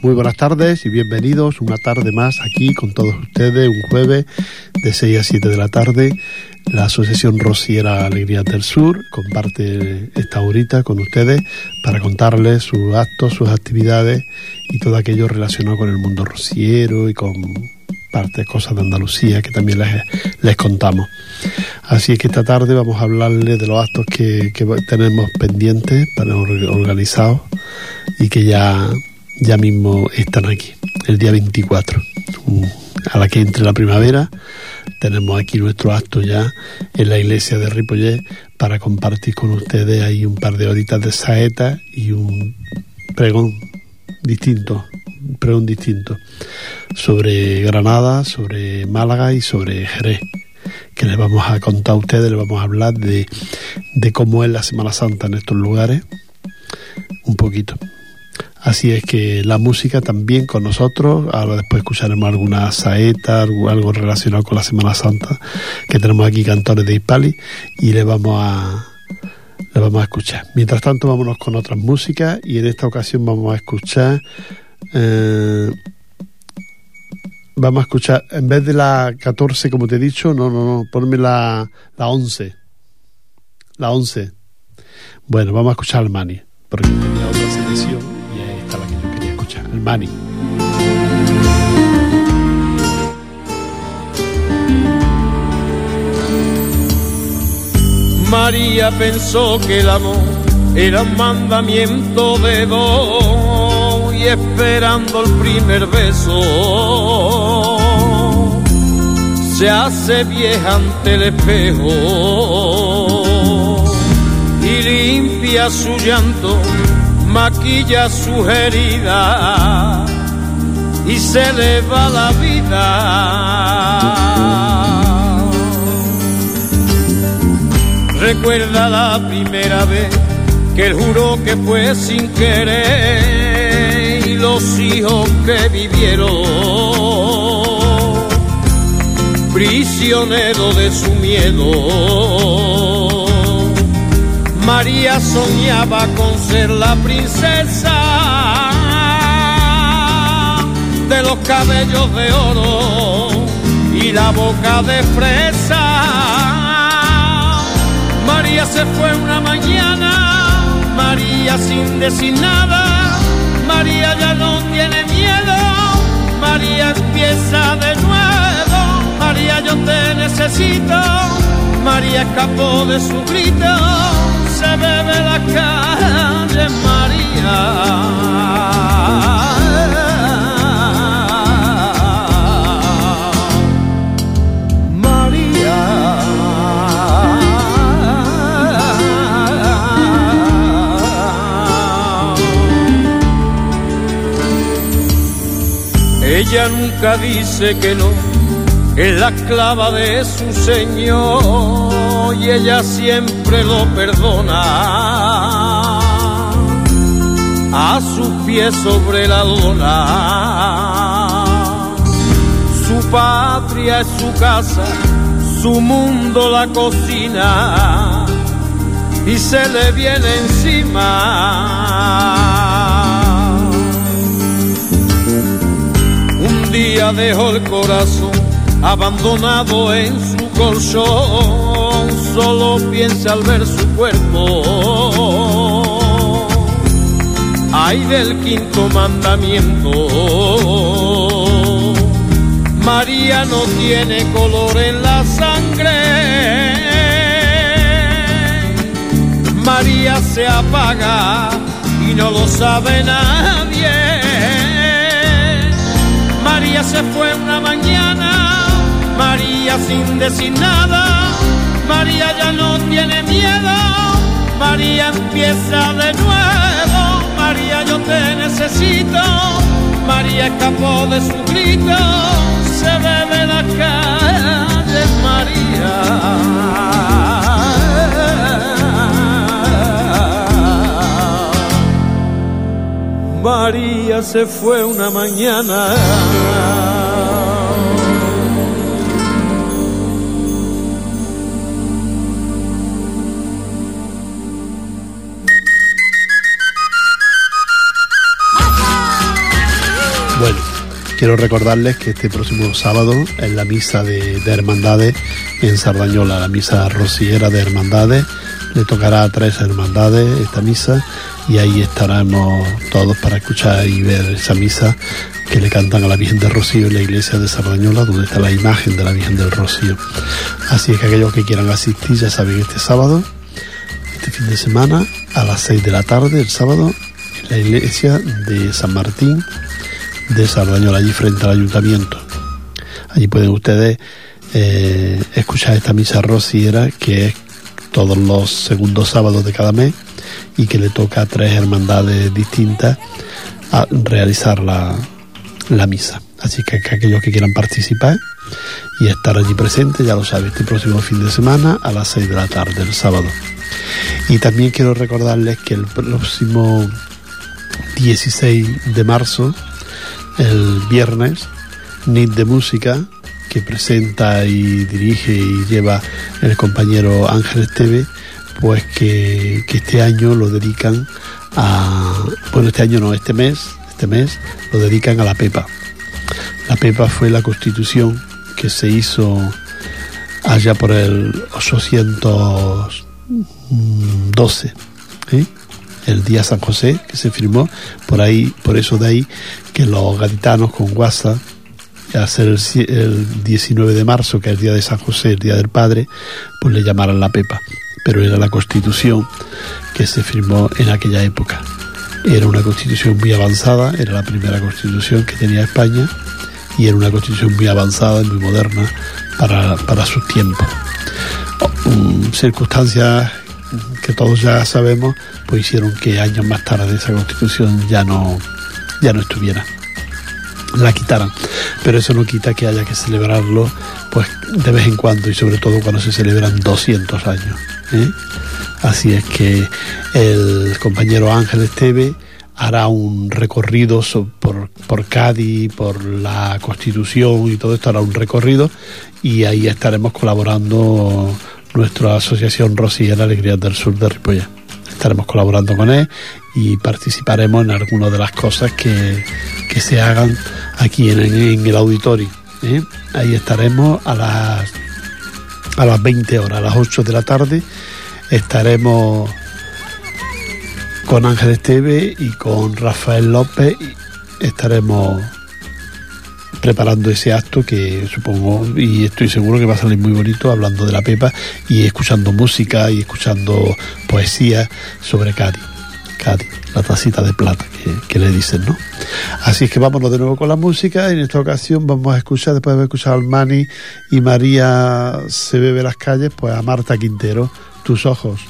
Muy buenas tardes y bienvenidos una tarde más aquí con todos ustedes, un jueves de 6 a 7 de la tarde. La Asociación Rociera Alegría del Sur comparte esta horita con ustedes para contarles sus actos, sus actividades y todo aquello relacionado con el mundo rociero y con partes, cosas de Andalucía que también les, les contamos. Así es que esta tarde vamos a hablarles de los actos que, que tenemos pendientes, para organizados y que ya, ya mismo están aquí, el día 24. A la que entre la primavera, tenemos aquí nuestro acto ya en la iglesia de Ripollet para compartir con ustedes ahí un par de horitas de saeta y un pregón distinto, pregón distinto sobre Granada, sobre Málaga y sobre Jerez que les vamos a contar a ustedes, les vamos a hablar de, de cómo es la Semana Santa en estos lugares, un poquito. Así es que la música también con nosotros, ahora después escucharemos alguna saeta, algo, relacionado con la Semana Santa, que tenemos aquí cantores de Hispali, y le vamos a le vamos a escuchar. Mientras tanto, vámonos con otras músicas, y en esta ocasión vamos a escuchar eh, vamos a escuchar, en vez de la 14, como te he dicho, no, no, no, ponme la, la 11. La 11. Bueno, vamos a escuchar al Mani, porque tenía otra selección María pensó que el amor era un mandamiento de dos y esperando el primer beso se hace vieja ante el espejo y limpia su llanto maquilla su herida y se le va la vida. Recuerda la primera vez que él juró que fue sin querer y los hijos que vivieron prisionero de su miedo María soñaba con ser la princesa de los cabellos de oro y la boca de fresa. María se fue una mañana, María sin decir nada, María ya no tiene miedo, María empieza de te necesito, María escapó de su grito. Se bebe la calle María. Ella nunca dice que no, es la esclava de su Señor y ella siempre lo perdona. A sus pies sobre la lona, su patria es su casa, su mundo la cocina y se le viene encima. Un día dejó el corazón abandonado en su colchón solo piensa al ver su cuerpo. Ay del quinto mandamiento. María no tiene color en la sangre. María se apaga y no lo sabe nadie. María se fue una mañana, María sin decir nada. María ya no tiene miedo, María empieza de nuevo, María yo te necesito, María escapó de su grito, se bebe la calle María. María se fue una mañana. Quiero recordarles que este próximo sábado es la misa de, hermandades en Sardañola, la misa rociera de hermandades. Le tocará a tres hermandades esta misa y ahí estaremos todos para escuchar y ver esa misa que le cantan a la Virgen del Rocío en la iglesia de Sardañola, donde está la imagen de la Virgen del Rocío. Así es que aquellos que quieran asistir ya saben este sábado, este fin de semana, a las 6 de la tarde, el sábado, en la iglesia de San Martín de Sardañola, allí frente al ayuntamiento. Allí pueden ustedes eh, escuchar esta misa rociera que es todos los segundos sábados de cada mes y que le toca a tres hermandades distintas a realizar la, la misa. Así que, aquellos que quieran participar y estar allí presentes, ya lo saben, este próximo fin de semana a las 6 de la tarde, el sábado. Y también quiero recordarles que el próximo 16 de marzo, el viernes, NIT de Música, que presenta y dirige y lleva el compañero Ángel Esteve, pues que, que este año lo dedican a, bueno, este año no, este mes, este mes lo dedican a la PEPA. La PEPA fue la constitución que se hizo allá por el 812, ¿eh? El día San José, que se firmó, por ahí, por eso de ahí que los gaditanos con guasa, al ser el, el 19 de marzo, que es el día de San José, el día del Padre, pues le llamaran la PEPA, pero era la constitución que se firmó en aquella época. Era una constitución muy avanzada, era la primera constitución que tenía España y era una constitución muy avanzada y muy moderna para, para sus tiempos. Um, circunstancias que todos ya sabemos, pues hicieron que años más tarde esa constitución ya no, ya no estuviera la quitaran. Pero eso no quita que haya que celebrarlo pues de vez en cuando y sobre todo cuando se celebran 200 años. ¿eh? Así es que el compañero Ángel Esteve hará un recorrido por, por Cádiz, por la Constitución y todo esto, hará un recorrido y ahí estaremos colaborando nuestra asociación Rosilla Alegría del Sur de Ripolla. Estaremos colaborando con él y participaremos en algunas de las cosas que, que se hagan aquí en, el auditorio. ¿eh? Ahí estaremos a las, a las 20 horas, a las 8 de la tarde estaremos con Ángel Esteve y con Rafael López. Estaremos preparando ese acto que supongo y estoy seguro que va a salir muy bonito hablando de la Pepa y escuchando música y escuchando poesía sobre Cádiz. Cádiz, la tacita de plata que, le dicen, ¿no? Así es que vámonos de nuevo con la música. En esta ocasión vamos a escuchar, después de haber escuchado al Mani y María se bebe las calles, pues a Marta Quintero tus ojos.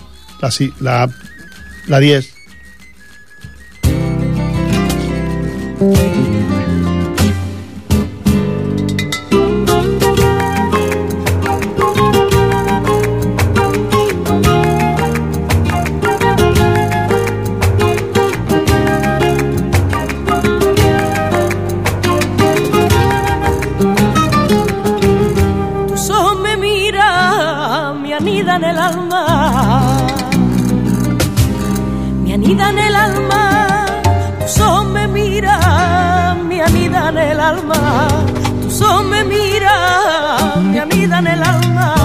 Así, la, la 10. Recorre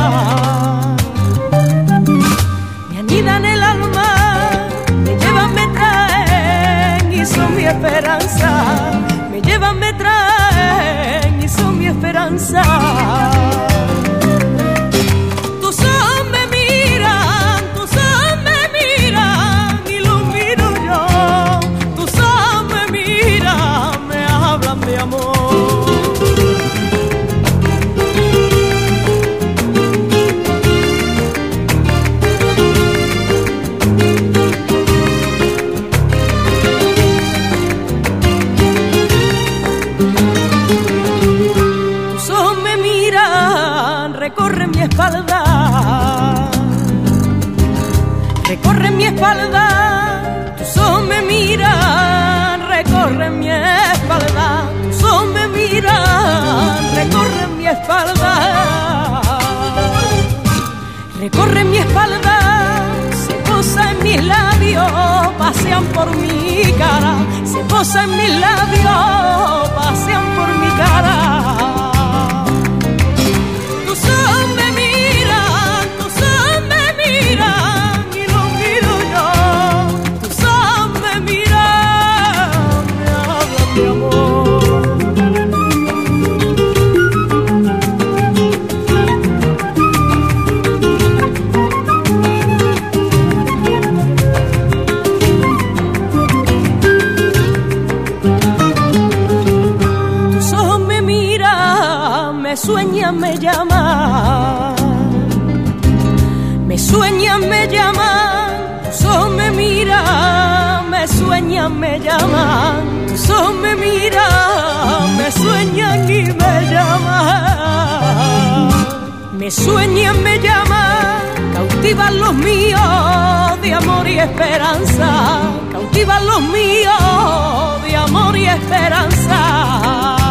pasean por mi cara, se posan en mis labios, pasean por mi cara. Me sueñan, me llaman, cautivan los míos de amor y esperanza, cautivan los míos de amor y esperanza.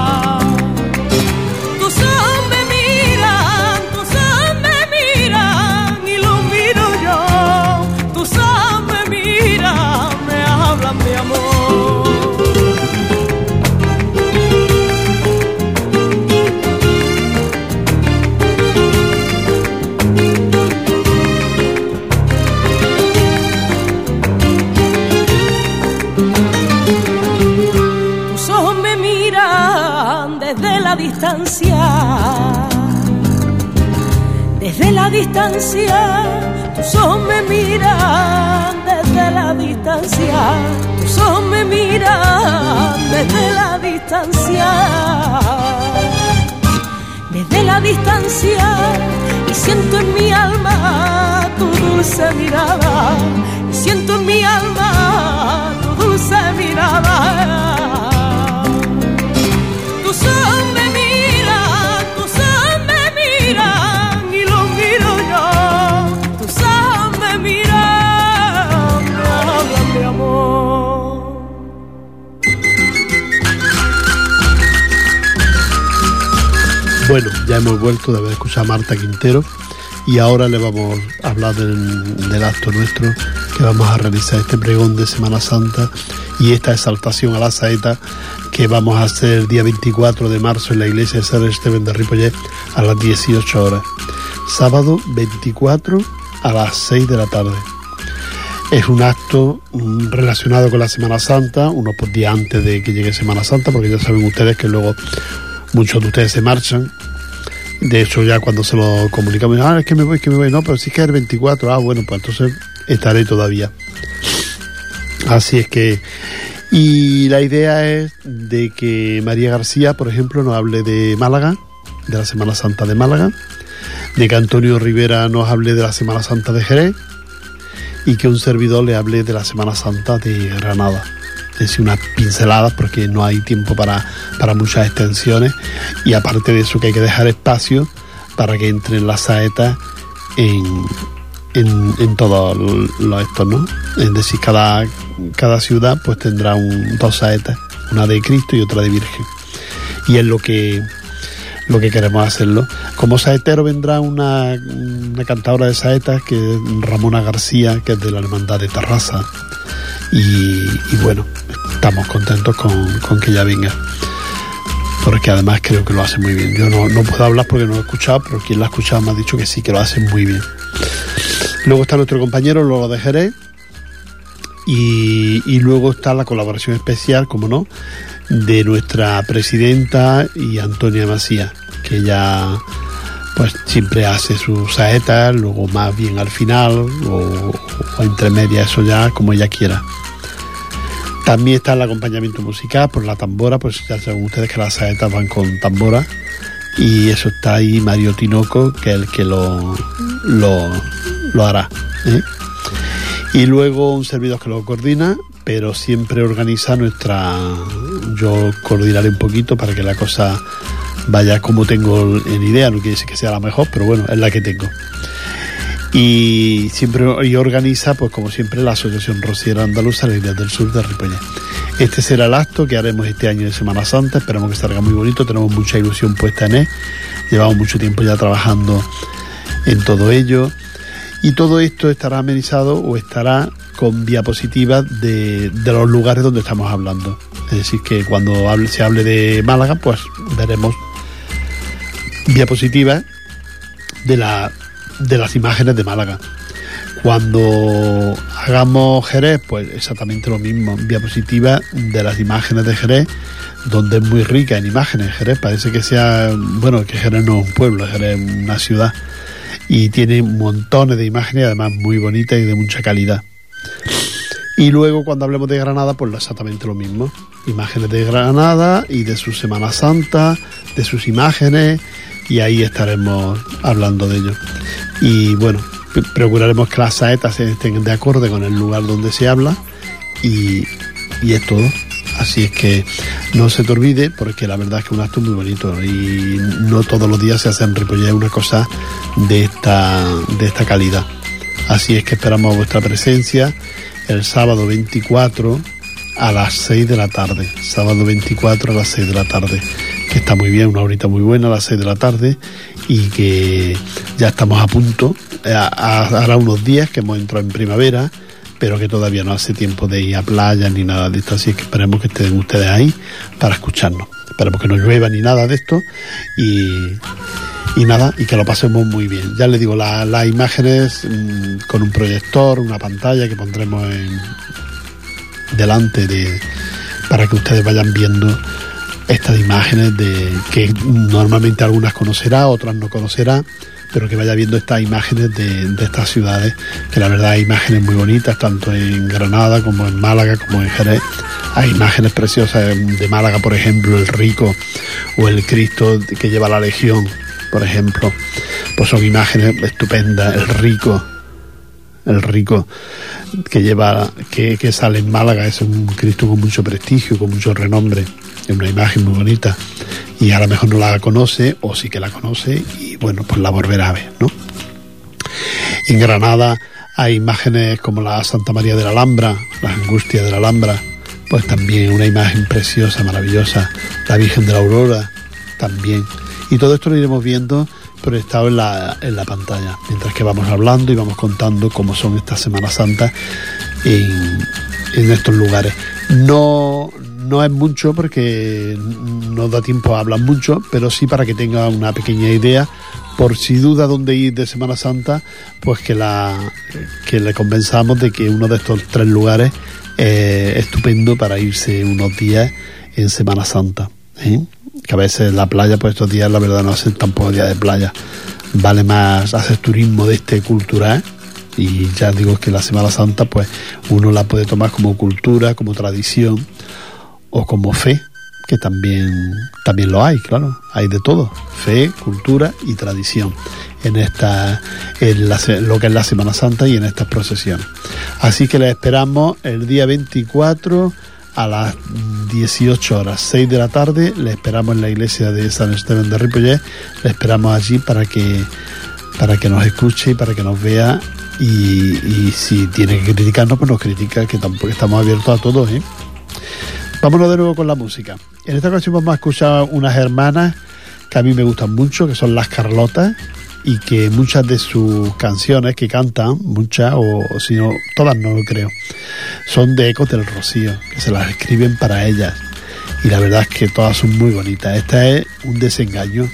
Desde la distancia, tus ojos me miran. Desde la distancia, tus ojos me miran. Desde la distancia. Desde la distancia, y siento en mi alma tu dulce mirada. Y siento en mi alma tu dulce mirada. Bueno, ya hemos vuelto de haber escuchado a Marta Quintero y ahora le vamos a hablar del, acto nuestro que vamos a realizar este pregón de Semana Santa y esta exaltación a la saeta que vamos a hacer el día 24 de marzo en la iglesia de San Esteban de Ripollet a las 18 horas. Sábado 24 a las 6 de la tarde. Es un acto mm, relacionado con la Semana Santa, unos días antes de que llegue Semana Santa, porque ya saben ustedes que luego muchos de ustedes se marchan. De hecho, ya cuando se lo comunicamos, ah, es que me voy, que me voy, no, pero sí que es el 24, ah, bueno, pues entonces estaré todavía. Así es que, y la idea es de que María García, por ejemplo, nos hable de Málaga, de la Semana Santa de Málaga, de que Antonio Rivera nos hable de la Semana Santa de Jerez y que un servidor le hable de la Semana Santa de Granada decir unas pinceladas porque no hay tiempo para, para muchas extensiones y aparte de eso que hay que dejar espacio para que entren las saetas en, en, en todos los estos, ¿no? Es decir, cada, cada ciudad pues tendrá dos saetas, una de Cristo y otra de Virgen. Y es lo que lo que queremos hacerlo. Como saetero vendrá una, una cantadora de saetas que es Ramona García, que es de la Hermandad de Terraza. Y, bueno, estamos contentos con, que ella venga. Porque además creo que lo hace muy bien. Yo no, puedo hablar porque no lo he escuchado, pero quien la ha escuchado me ha dicho que sí, que lo hace muy bien. Luego está nuestro compañero Lolo de Jerez. Y, y luego está la colaboración especial, como no, de nuestra presidenta y Antonia Macías, que ella pues siempre hace sus saetas, luego más bien al final o, o entre medias, eso ya como ella quiera. También está el acompañamiento musical por la tambora, pues ya saben ustedes que las saetas van con tambora. Y eso está ahí Mario Tinoco, que es el que lo, lo, hará. ¿eh? Y luego un servidor que lo coordina, pero siempre organiza nuestra... Yo coordinaré un poquito para que la cosa vaya como tengo en idea, no quiere decir que sea la mejor, pero bueno, es la que tengo y siempre y organiza, pues como siempre, la Asociación Rociera Andaluza Alegría del Sur de Ripollet. Este será el acto que haremos este año de Semana Santa, esperamos que salga muy bonito, tenemos mucha ilusión puesta en él, llevamos mucho tiempo ya trabajando en todo ello y todo esto estará amenizado o estará con diapositivas de, de los lugares donde estamos hablando. Es decir, que cuando se hable de Málaga, pues veremos diapositivas de la de las imágenes de Málaga. Cuando hagamos Jerez, pues exactamente lo mismo, diapositiva de las imágenes de Jerez, donde es muy rica en imágenes. Jerez parece que sea, bueno, que Jerez no es un pueblo, Jerez es una ciudad y tiene montones de imágenes, además muy bonitas y de mucha calidad. Y luego cuando hablemos de Granada, pues exactamente lo mismo. Imágenes de Granada y de su Semana Santa, de sus imágenes y ahí estaremos hablando de ello. Y bueno, procuraremos que las saetas estén de acorde con el lugar donde se habla y, y es todo. Así es que no se te olvide, porque la verdad es que es un acto muy bonito y no todos los días se hace en Ripollet una cosa de esta, de esta calidad. Así es que esperamos vuestra presencia el sábado 24 a las 6 de la tarde. Sábado 24 a las 6 de la tarde. Que está muy bien, una horita muy buena a las 6 de la tarde y que ya estamos a punto. Eh, hará unos días que hemos entrado en primavera pero que todavía no hace tiempo de ir a playa ni nada de esto, así que esperemos que estén ustedes ahí para escucharnos. Esperemos que no llueva ni nada de esto y, y nada, y que lo pasemos muy bien. Ya les digo, las imágenes mm, con un proyector, una pantalla que pondremos en, delante de para que ustedes vayan viendo estas imágenes de que normalmente algunas conocerá, otras no conocerá pero que vaya viendo estas imágenes de, estas ciudades, que la verdad hay imágenes muy bonitas, tanto en Granada como en Málaga, como en Jerez. Hay imágenes preciosas de Málaga, por ejemplo, el Rico o el Cristo que lleva la Legión, por ejemplo. Pues son imágenes estupendas, el Rico, el rico que lleva, que, que, sale en Málaga, es un Cristo con mucho prestigio, con mucho renombre, es una imagen muy bonita y a lo mejor no la conoce o sí que la conoce y bueno, pues la volverá a ver, ¿no? En Granada hay imágenes como la Santa María de la Alhambra, las Angustias de la Alhambra, pues también una imagen preciosa, maravillosa, la Virgen de la Aurora también. Y todo esto lo iremos viendo proyectado en la, en la pantalla, mientras que vamos hablando y vamos contando cómo son estas Semanas Santas en, en estos lugares. No, no es mucho porque no da tiempo a hablar mucho, pero sí para que tenga una pequeña idea, por si duda dónde ir de Semana Santa, pues que, la, que le convenzamos de que uno de estos tres lugares es estupendo para irse unos días en Semana Santa. ¿eh? Que a veces la playa, pues estos días la verdad no hacen tampoco días de playa. Vale más hacer turismo de este cultural y ya digo que la Semana Santa pues uno la puede tomar como cultura, como tradición o como fe, que también, también lo hay, claro, hay de todo, fe, cultura y tradición en esta en lo que es la Semana Santa y en estas procesiones. Así que les esperamos el día 24 a las 18 horas, 6 de la tarde, le esperamos en la iglesia de San Esteban de Ripollet, le esperamos allí para que para que nos escuche y para que nos vea y, si tiene que criticarnos, pues nos critica, que tampoco estamos abiertos a todos, ¿eh? Vámonos de nuevo con la música. En esta ocasión vamos a escuchar unas hermanas que a mí me gustan mucho, que son las Carlotas, y que muchas de sus canciones que cantan, muchas, o, si no, todas no lo creo, son de Ecos del Rocío, que se las escriben para ellas. Y la verdad es que todas son muy bonitas. Esta es un desengaño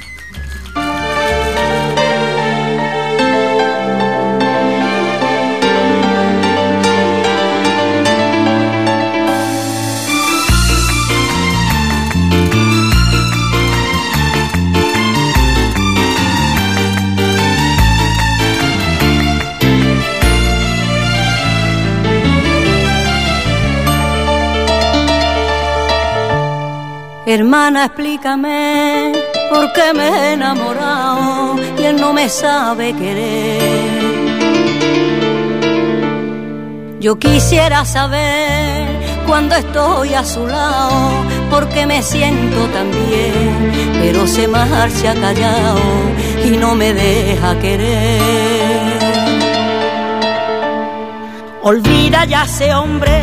Hermana, explícame por qué me he enamorado y él no me sabe querer. Yo quisiera saber cuando estoy a su lado, porque me siento tan bien, pero se marcha callado y no me deja querer. Olvida ya ese hombre,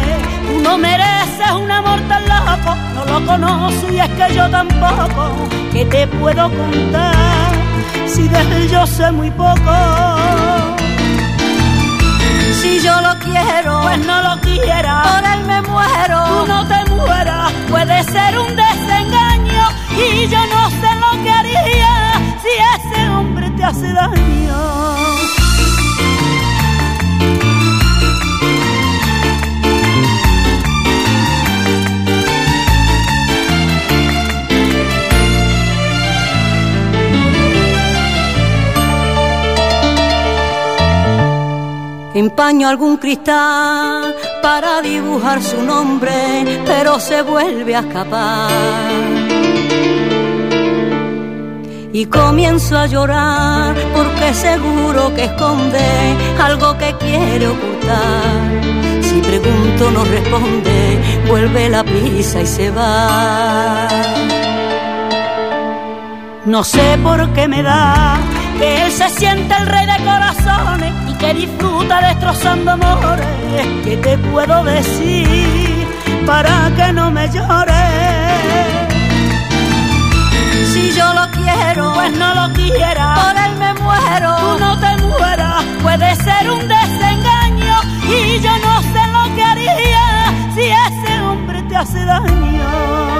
no mereces un amor tan loco, no lo conozco y es que yo tampoco, que te puedo contar si de él yo sé muy poco. Si yo lo quiero, pues no lo quiera, por él me muero, tú no te mueras, puede ser un desengaño y yo no sé lo que haría si ese hombre te hace daño. Empaño algún cristal para dibujar su nombre, pero se vuelve a escapar. y comienzo a llorar porque seguro que esconde algo que quiere ocultar. Si pregunto no responde, vuelve la prisa y se va. No sé por qué me da que él se siente el rey de corazones que disfruta destrozando amores. ¿Qué te puedo decir para que no me llores? Si yo lo quiero, pues no lo quiera. Por él me muero, tú no te mueras. Puede ser un desengaño y yo no sé lo que haría si ese hombre te hace daño.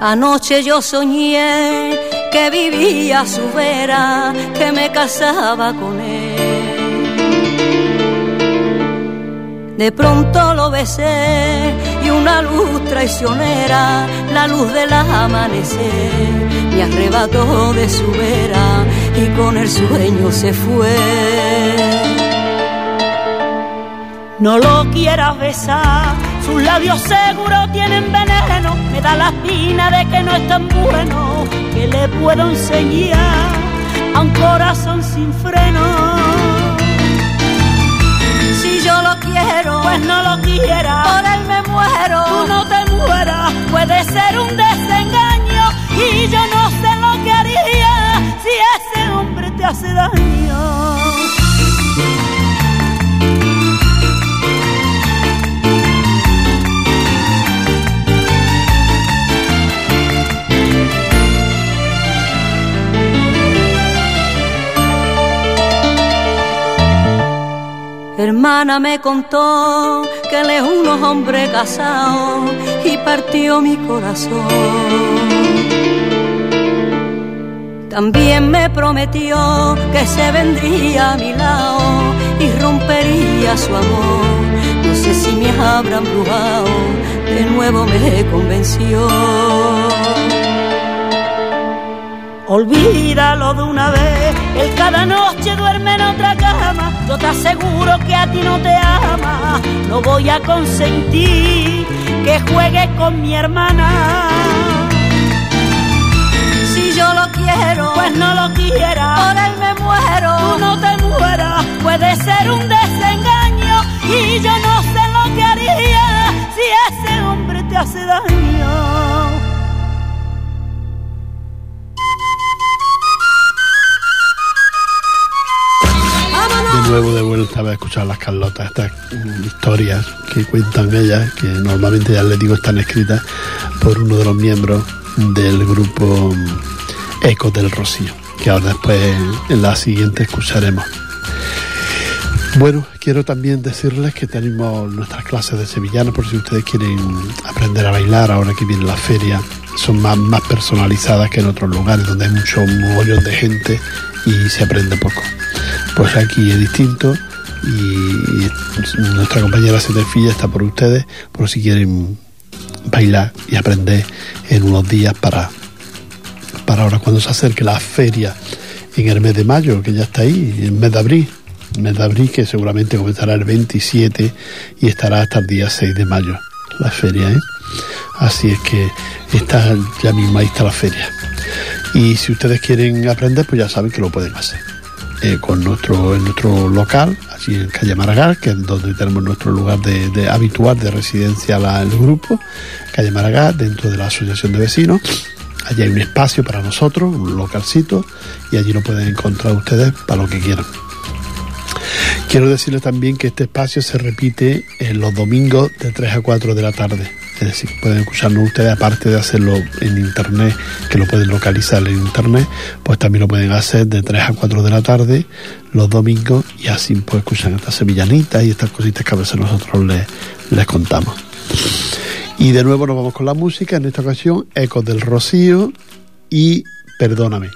Anoche yo soñé que vivía a su vera, que me casaba con él. De pronto lo besé y una luz traicionera, la luz del amanecer, me arrebató de su vera y con el sueño se fue. No lo quieras besar, sus labios seguro tienen veneno, me da la espina de que no es tan bueno, que le puedo enseñar a un corazón sin freno. Si yo lo quiero, pues no lo quiera, por él me muero, tú no te mueras, puede ser un desengaño y yo no sé lo que haría si ese hombre te hace daño. Hermana me contó que él es un hombre casado y partió mi corazón. También me prometió que se vendría a mi lado y rompería su amor. No sé si me habrá embrujado, de nuevo me convenció. Olvídalo de una vez, él cada noche duerme en otra cama. Yo te aseguro que a ti no te ama. No voy a consentir que juegues con mi hermana. Si yo lo quiero, pues no lo quiera. Por él me muero, tú no te mueras. Puede ser un desengaño y yo no sé lo que haría si ese hombre te hace daño. Nuevo de vuelta a escuchar las Carlotas, estas historias que cuentan ellas, que normalmente ya les digo están escritas por uno de los miembros del grupo Ecos del Rocío, que ahora después en la siguiente escucharemos. Bueno, quiero también decirles que tenemos nuestras clases de sevillano por si ustedes quieren aprender a bailar ahora que viene la feria. Son más, más personalizadas que en otros lugares donde hay mucho mogollón de gente y se aprende poco. Pues aquí es distinto y nuestra compañera Setefilla está por ustedes por si quieren bailar y aprender en unos días para, para ahora cuando se acerque la feria en el mes de mayo, que ya está ahí, en el mes de abril, mes de abril que seguramente comenzará el 27 y estará hasta el día 6 de mayo la feria, ¿eh? Así es que está ya mismo ahí está la feria. Y si ustedes quieren aprender, pues ya saben que lo pueden hacer. Eh, con nuestro, en nuestro local, así en calle Maragall, que es donde tenemos nuestro lugar de, habitual de residencia la, el grupo, calle Maragall, dentro de la asociación de vecinos. Allí hay un espacio para nosotros, un localcito, y allí lo pueden encontrar ustedes para lo que quieran. Quiero decirles también que este espacio se repite en los domingos de 3 a 4 de la tarde. Es decir, pueden escucharnos ustedes, aparte de hacerlo en internet, que lo pueden localizar en internet, pues también lo pueden hacer de 3 a 4 de la tarde los domingos y así pues escuchan estas sevillanitas y estas cositas que a veces nosotros les, les contamos. Y de nuevo nos vamos con la música, en esta ocasión Ecos del Rocío y Perdóname.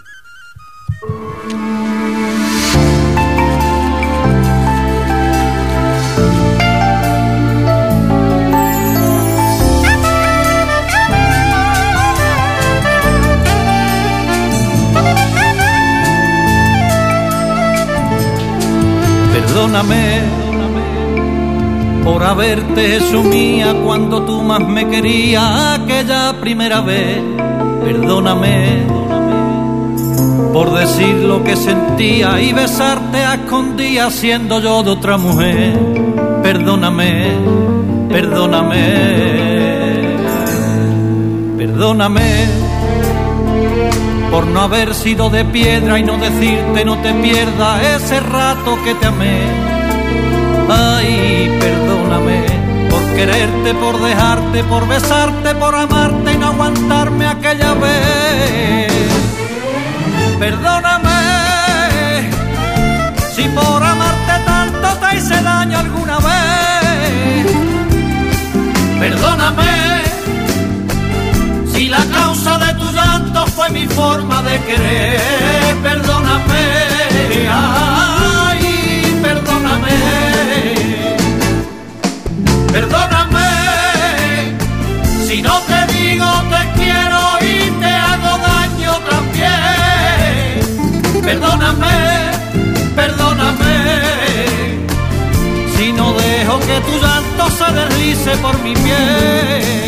Perdóname por haberte sumía cuando tú más me querías aquella primera vez. Perdóname por decir lo que sentía y besarte a escondidas siendo yo de otra mujer. Perdóname, perdóname, perdóname por no haber sido de piedra y no decirte no te pierdas ese rato que te amé. Ay, perdóname por quererte, por dejarte, por besarte, por amarte y no aguantarme aquella vez. Perdóname si por amarte tanto te hice daño alguna vez. Perdóname si la causa de fue mi forma de querer. Perdóname, ay, perdóname. Perdóname si no te digo te quiero y te hago daño también. Perdóname, perdóname si no dejo que tu llanto se deslice por mi piel.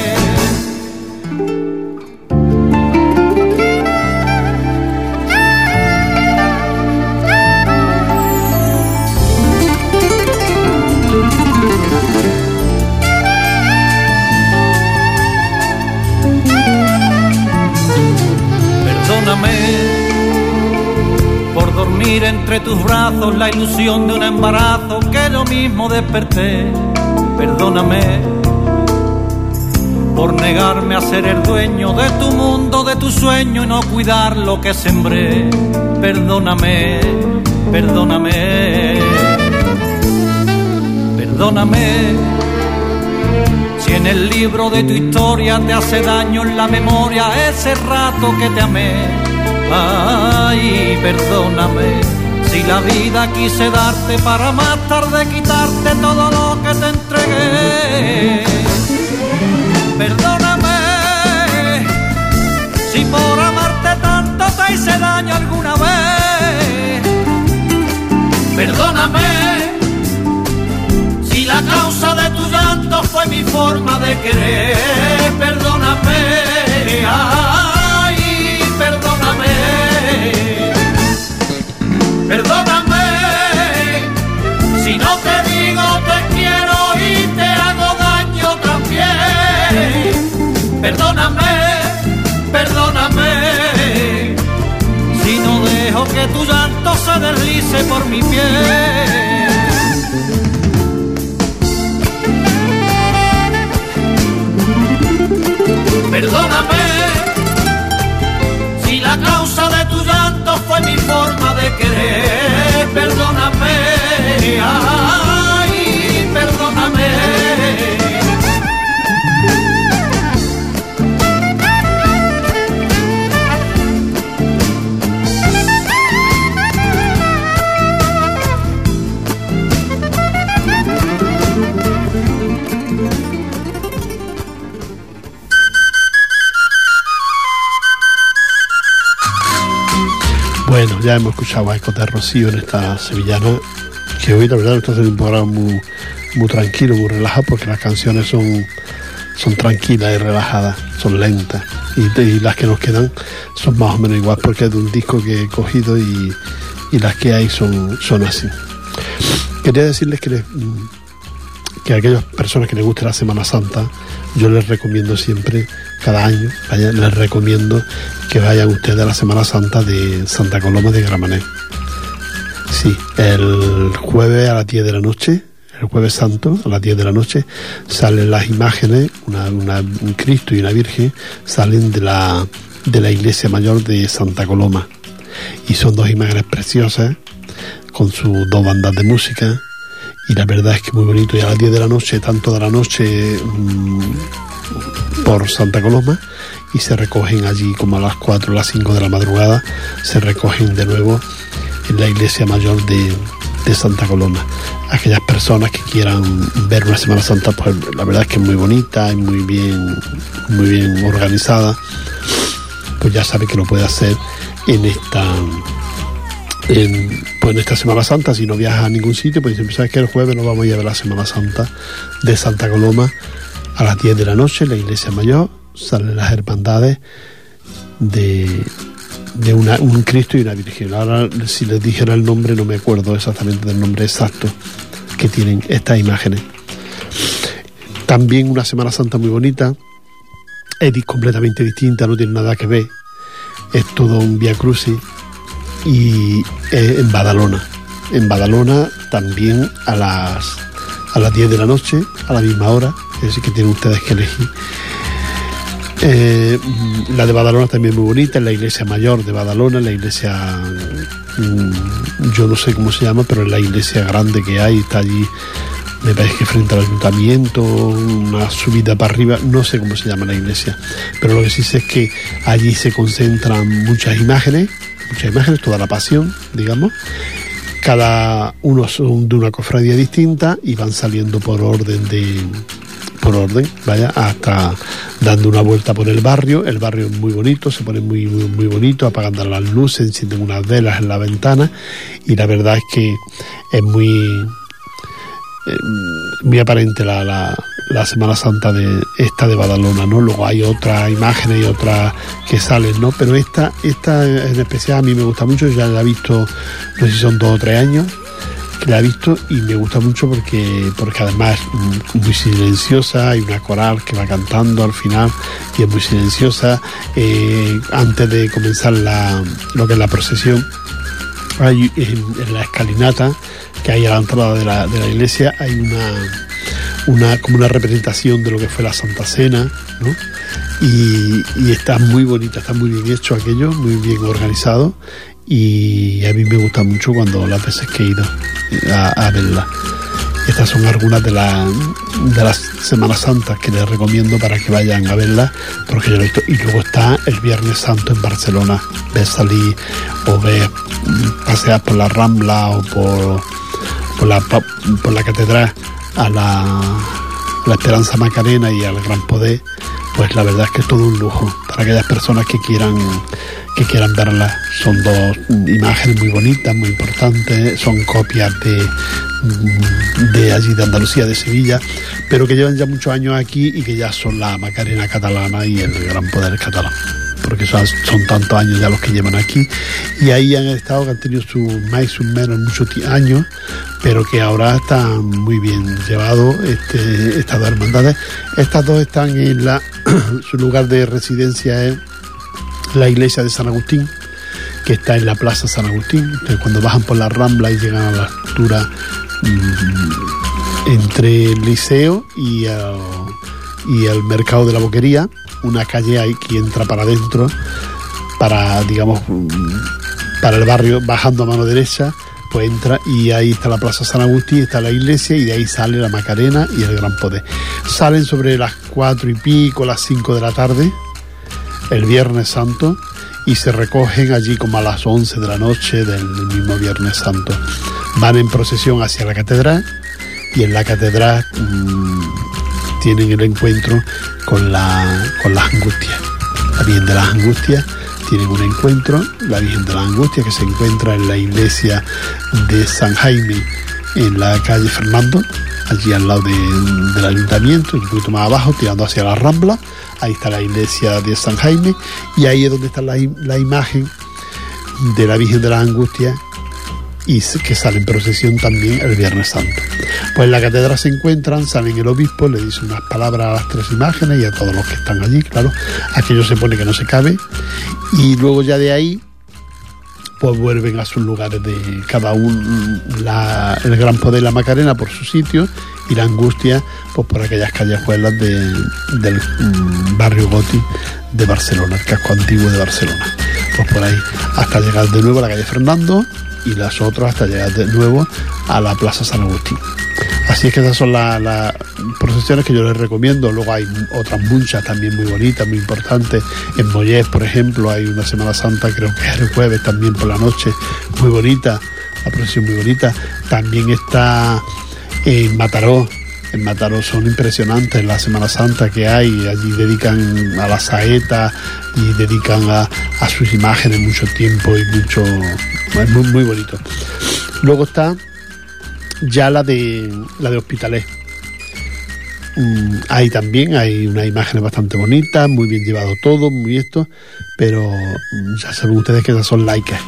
Entre tus brazos la ilusión de un embarazo que yo mismo desperté. Perdóname por negarme a ser el dueño de tu mundo, de tu sueño y no cuidar lo que sembré. Perdóname, perdóname, perdóname si en el libro de tu historia te hace daño en la memoria ese rato que te amé, ay, perdóname. Si la vida quise darte para más tarde quitarte todo lo que te entregué. Perdóname si por amarte tanto te hice daño alguna vez. Perdóname la causa de tu llanto fue mi forma de querer. Perdóname, Perdóname si no te digo te quiero y te hago daño también. Perdóname, perdóname si no dejo que tu llanto se deslice por mi piel. Ya hemos escuchado a Ecos Rocío en esta sevillana, que hoy la verdad está haciendo un programa muy, muy tranquilo, muy relajado, porque las canciones son, son tranquilas y relajadas, son lentas, y, las que nos quedan son más o menos igual, porque es de un disco que he cogido y, las que hay son, son así. Quería decirles que, que a aquellas personas que les guste la Semana Santa, yo les recomiendo siempre cada año, les recomiendo que vayan ustedes a la Semana Santa de Santa Coloma de Gramanet. Sí, el jueves a las 10 de la noche, el jueves santo a las 10 de la noche, salen las imágenes, una, un Cristo y una Virgen, salen de la, de la iglesia mayor de Santa Coloma. Y son dos imágenes preciosas, con sus dos bandas de música, y la verdad es que muy bonito. Y a las 10 de la noche, tanto de la noche mm, por Santa Coloma, y se recogen allí como a las 4 o las 5 de la madrugada, se recogen de nuevo en la iglesia mayor de, de Santa Coloma. Aquellas personas que quieran ver una Semana Santa, pues la verdad es que es muy bonita y muy bien, muy bien organizada, pues ya sabe que lo puede hacer en esta, pues en esta Semana Santa, si no viajas a ningún sitio, pues dicen, ¿sabes que El jueves nos vamos a ir a ver la Semana Santa de Santa Coloma a las 10 de la noche en la iglesia mayor, salen las hermandades de, de una, un Cristo y una Virgen. Ahora, si les dijera el nombre, no me acuerdo exactamente del nombre exacto que tienen estas imágenes. También una Semana Santa muy bonita, es completamente distinta, no tiene nada que ver. Es todo un Via Crucis y en Badalona. En Badalona también a las, a las 10 de la noche, a la misma hora, es decir, que tienen ustedes que elegir. Eh, la de Badalona también muy bonita, la iglesia mayor de Badalona, la iglesia, mm, yo no sé cómo se llama, pero es la iglesia grande que hay, está allí me parece que frente al ayuntamiento, una subida para arriba, no sé cómo se llama la iglesia, pero lo que sí sé es que allí se concentran muchas imágenes, muchas imágenes, toda la pasión, digamos. Cada uno son de una cofradía distinta y van saliendo por orden de por orden, vaya, hasta dando una vuelta por el barrio. El barrio es muy bonito, se pone muy, muy, bonito, apagando las luces, encienden unas velas en la ventana y la verdad es que es muy eh, muy aparente la, la, Semana Santa de esta de Badalona, ¿no? Luego hay otras imágenes y otras que salen, ¿no? Pero esta, esta en especial a mí me gusta mucho, ya la he visto, no sé si son dos o tres años la he visto y me gusta mucho porque, porque además es muy silenciosa, hay una coral que va cantando al final y es muy silenciosa. Eh, antes de comenzar la, lo que es la procesión, hay en la escalinata que hay a la entrada de la, de la iglesia hay una, una, como una representación de lo que fue la Santa Cena, ¿no? Y, está muy bonita, está muy bien hecho aquello, muy bien organizado y a mí me gusta mucho cuando las veces que he ido a, verla. Estas son algunas de, de las Semanas Santas que les recomiendo para que vayan a verla, porque yo lo he visto. Y luego está el Viernes Santo en Barcelona. Ves salir o ves pasear por la Rambla o por por la, por la catedral a la, la Esperanza Macarena y al Gran Poder, pues la verdad es que es todo un lujo para aquellas personas que quieran que quieran verla. Son dos imágenes muy bonitas, muy importantes, son copias de, de allí de Andalucía, de Sevilla, pero que llevan ya muchos años aquí y que ya son la Macarena catalana y el Gran Poder catalán porque son, tantos años ya los que llevan aquí, y ahí han estado, que han tenido sus más y sus menos muchos años, pero que ahora están muy bien llevados este, estas dos hermandades. Estas dos están en la, su lugar de residencia es la iglesia de San Agustín, que está en la plaza San Agustín. Cuando bajan por la rambla y llegan a la altura mm, entre el liceo y, y el mercado de la boquería, una calle ahí que entra para adentro, para, digamos, para el barrio, bajando a mano derecha, pues entra y ahí está la Plaza San Agustín, está la iglesia y de ahí sale la Macarena y el Gran Poder. Salen sobre las cuatro y pico, las cinco de la tarde, el Viernes Santo, y se recogen allí como a las once de la noche del mismo Viernes Santo. Van en procesión hacia la catedral y en la catedral mmm, tienen el encuentro con, la, con las angustias. La Virgen de las Angustias tienen un encuentro, la Virgen de las Angustias que se encuentra en la iglesia de San Jaime en la calle Fernando, allí al lado del ayuntamiento, un poquito más abajo, tirando hacia la Rambla. Ahí está la iglesia de San Jaime y ahí es donde está la, la imagen de la Virgen de las Angustias y que sale en procesión también el Viernes Santo. Pues en la catedral se encuentran, salen el obispo, le dice unas palabras a las tres imágenes y a todos los que están allí, claro, aquello se pone que no se cabe, y luego ya de ahí pues vuelven a sus lugares de cada uno, el gran poder la Macarena por su sitio y la angustia pues por aquellas callejuelas de, del mm, barrio Goti de Barcelona, el casco antiguo de Barcelona. Pues por ahí hasta llegar de nuevo a la calle Fernando, y las otras hasta llegar de nuevo a la Plaza San Agustín. Así es que esas son las, procesiones que yo les recomiendo. Luego hay otras muchas también muy bonitas, muy importantes. En Mollés, por ejemplo, hay una Semana Santa, creo que es el jueves también por la noche, muy bonita, la procesión muy bonita. También está en Mataró, en Mataró son impresionantes. La Semana Santa que hay, allí dedican a la saeta y dedican a, sus imágenes mucho tiempo y mucho. Es muy, muy bonito. Luego está ya la de la de Hospitalet. Mm, ahí también hay unas imágenes bastante bonitas, muy bien llevado todo, muy esto, pero mm, ya saben ustedes que esas son laicas.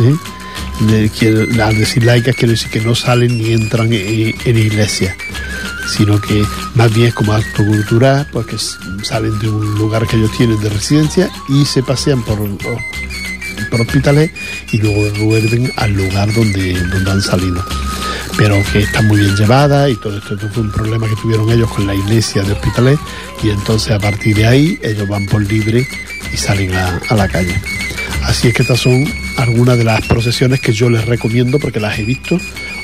¿eh? al decir laicas quiero decir que no salen ni entran en, en iglesia, sino que más bien es como acto cultural, pues salen de un lugar que ellos tienen de residencia y se pasean por, por hospitales y luego vuelven al lugar donde, donde han salido pero que está muy bien llevada y todo esto. fue un problema que tuvieron ellos con la iglesia de Hospitalet y entonces a partir de ahí ellos van por libre y salen a, a la calle. Así es que estas son algunas de las procesiones que yo les recomiendo porque las he visto,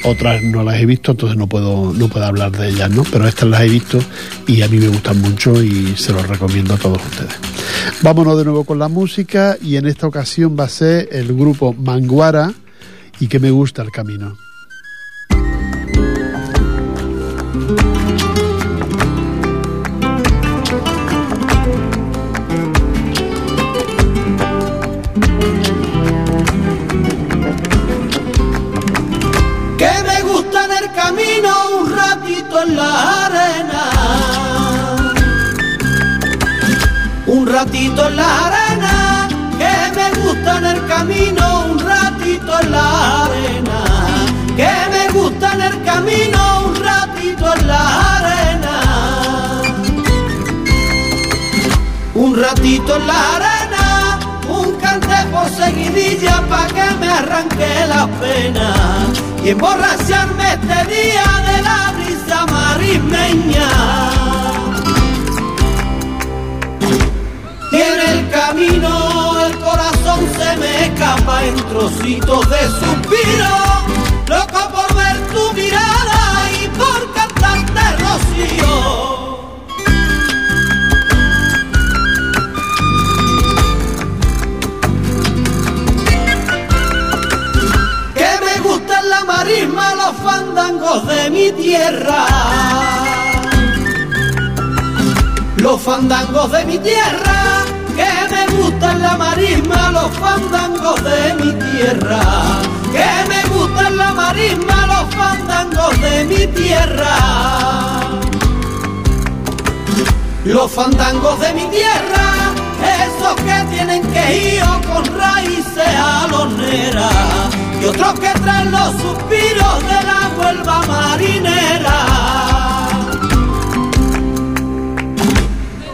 otras no las he visto, entonces no puedo, no puedo hablar de ellas, ¿no? Pero estas las he visto y a mí me gustan mucho y se los recomiendo a todos ustedes. Vámonos de nuevo con la música y en esta ocasión va a ser el grupo Manguara y que me gusta el camino. En la arena. Un ratito en la arena, que me gusta en el camino, un ratito en la arena. Que me gusta en el camino, un ratito en la arena. Un ratito en la arena, un cante por seguidilla pa' que me arranque la pena y emborracharme este día de la brisa marismeña. En el camino el corazón se me escapa en trocitos de suspiro, loco por ver tu mirada de mi tierra. Los fandangos de mi tierra, que me gustan la marisma, los fandangos de mi tierra. Que me gustan la marisma, los fandangos de mi tierra. Los fandangos de mi tierra, esos que tienen que ir con raíces aloneras y otros que traen los suspiros de la huelva marinera.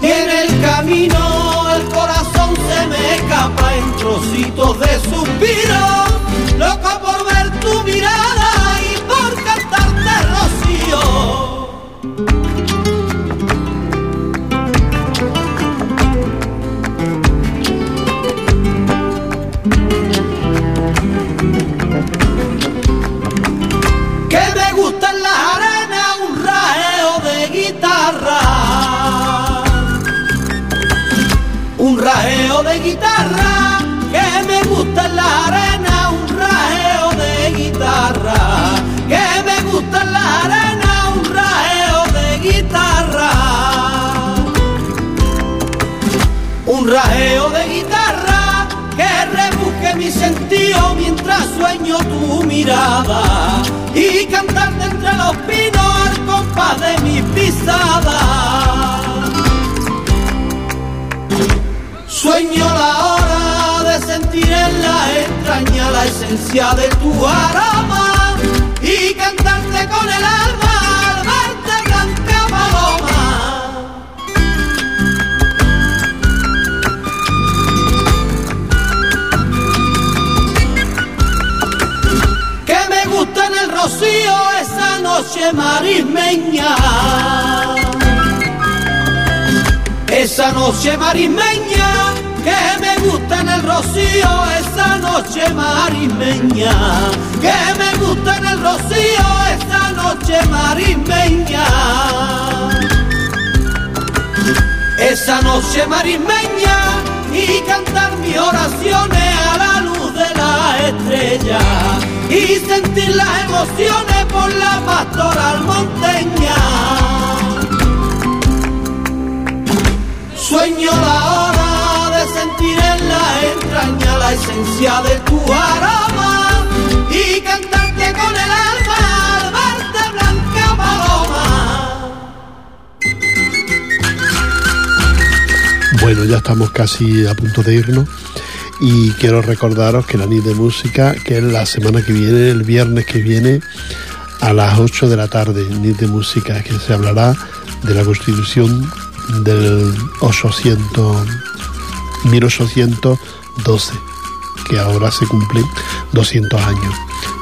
Y en el camino el corazón se me escapa en trocitos de suspiros, loco por ver tu mirada de guitarra, que me gusta en la arena, un rajeo de guitarra, que me gusta en la arena, un rajeo de guitarra. Un rajeo de guitarra. Que rebusque mi sentido mientras sueño tu mirada y cantarte entre los pinos al compás de mis pisadas. Sueño la hora de sentir en la entraña la esencia de tu aroma y cantarte con el alma rocío esa noche marismeña. Esa noche marismeña que me gusta en el rocío esa noche marismeña, que me gusta en el rocío esa noche marismeña. Esa noche marismeña y sentir las emociones por la pastoral monteña. Sueño la hora de sentir en la entraña la esencia de tu aroma y cantarte con el alma al verte blanca paloma. Bueno, ya estamos casi a punto de irnos y quiero recordaros que la NIT de música, que es la semana que viene, el viernes que viene, a las 8 de la tarde, NIT de música, que se hablará de la constitución del 800, 1812, que ahora se cumplen 200 años.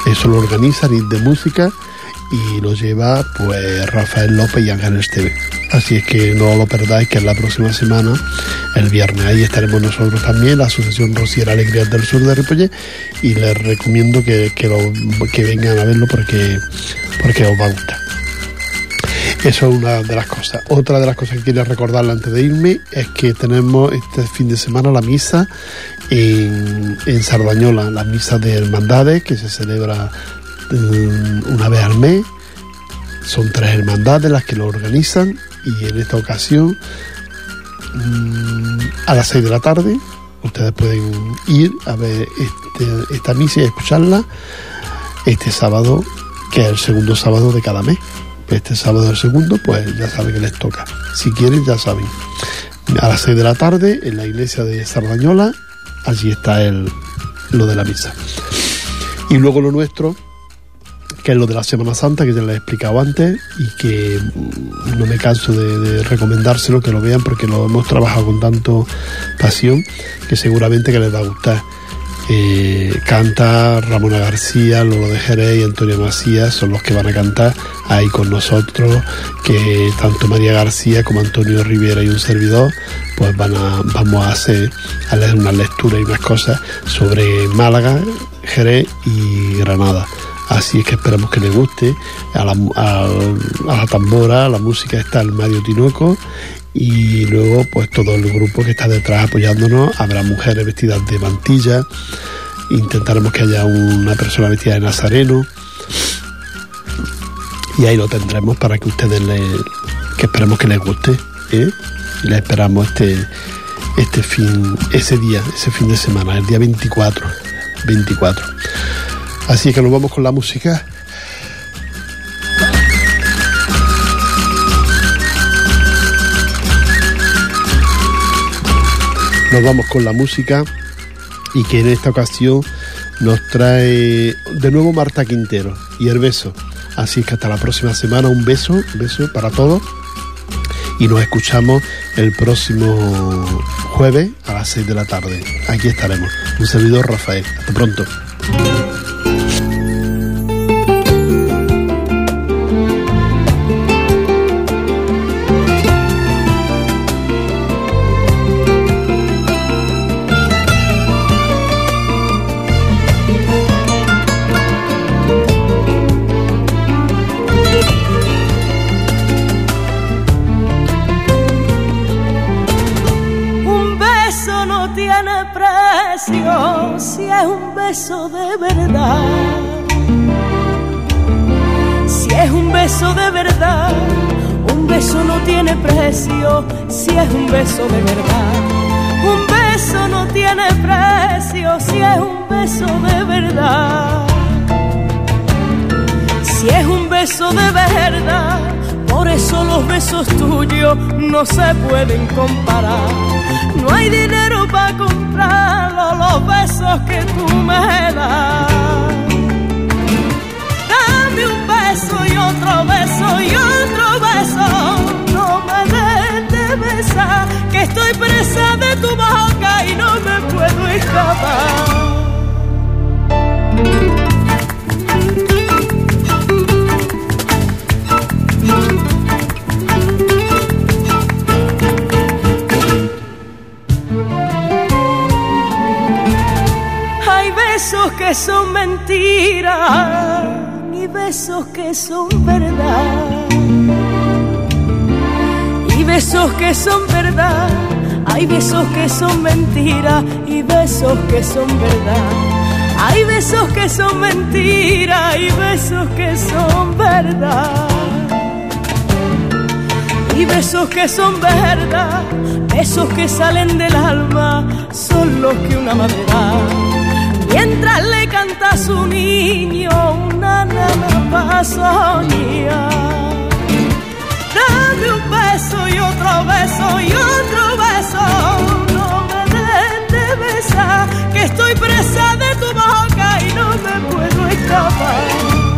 Eso lo organiza NIT de música y lo lleva pues Rafael López y Ángel Esteve. Así es que no lo perdáis, que es la próxima semana, el viernes. Ahí estaremos nosotros también, la Asociación Rociera Alegría del Sur de Ripollet, y les recomiendo que, que, vengan a verlo porque, porque os va a gustar. Eso es una de las cosas. Otra de las cosas que quiero recordarle antes de irme es que tenemos este fin de semana la misa en, en Sardañola, la misa de hermandades que se celebra una vez al mes. Son tres hermandades las que lo organizan y en esta ocasión mm, a las 6 de la tarde ustedes pueden ir a ver este, esta misa y escucharla este sábado, que es el segundo sábado de cada mes. Este sábado el segundo, pues ya saben que les toca. Si quieren, ya saben. A las 6 de la tarde, en la iglesia de Sardañola, allí está el, lo de la misa. Y luego lo nuestro, que es lo de la Semana Santa, que ya les he explicado antes y que mm, no me canso de, recomendárselo, que lo vean porque lo hemos trabajado con tanto pasión que seguramente que les va a gustar. Eh, canta Ramona García, Lolo de Jerez y Antonio Macías son los que van a cantar ahí con nosotros, que tanto María García como Antonio Rivera y un servidor, pues van a, vamos a hacer a leer una lectura y unas cosas sobre Málaga, Jerez y Granada. Así es que esperamos que les guste. A la, tambora, a la música está el Mario Tinoco y luego pues todo el grupo que está detrás apoyándonos. Habrá mujeres vestidas de mantilla. Intentaremos que haya una persona vestida de nazareno. Y ahí lo tendremos para que ustedes le, que esperemos que les guste. ¿eh? Les esperamos este, este fin, ese día, ese fin de semana, el día 24. 24. Así que nos vamos con la música. Nos vamos con la música y que en esta ocasión nos trae de nuevo Marta Quintero y el beso. Así que hasta la próxima semana un beso, un beso para todos y nos escuchamos el próximo jueves a las 6 de la tarde. Aquí estaremos. Un servidor Rafael. Hasta pronto. De verdad. Un beso no tiene precio si es un beso de verdad. Si es un beso de verdad, por eso los besos tuyos no se pueden comparar. No hay dinero para comprarlo, los besos que tú me das. Presa de tu boca y no me puedo escapar. que son mentiras, y besos que son verdad. Y besos que son verdad, hay besos que son mentira y besos que son verdad. Hay besos que son mentira y besos que son verdad. Y besos que son verdad, besos que salen del alma, son los que una madre da. Mientras le canta a su niño una nana pasoña. Dame un beso y otro beso y otro no me dejes besar, que estoy presa de tu boca y no me puedo escapar.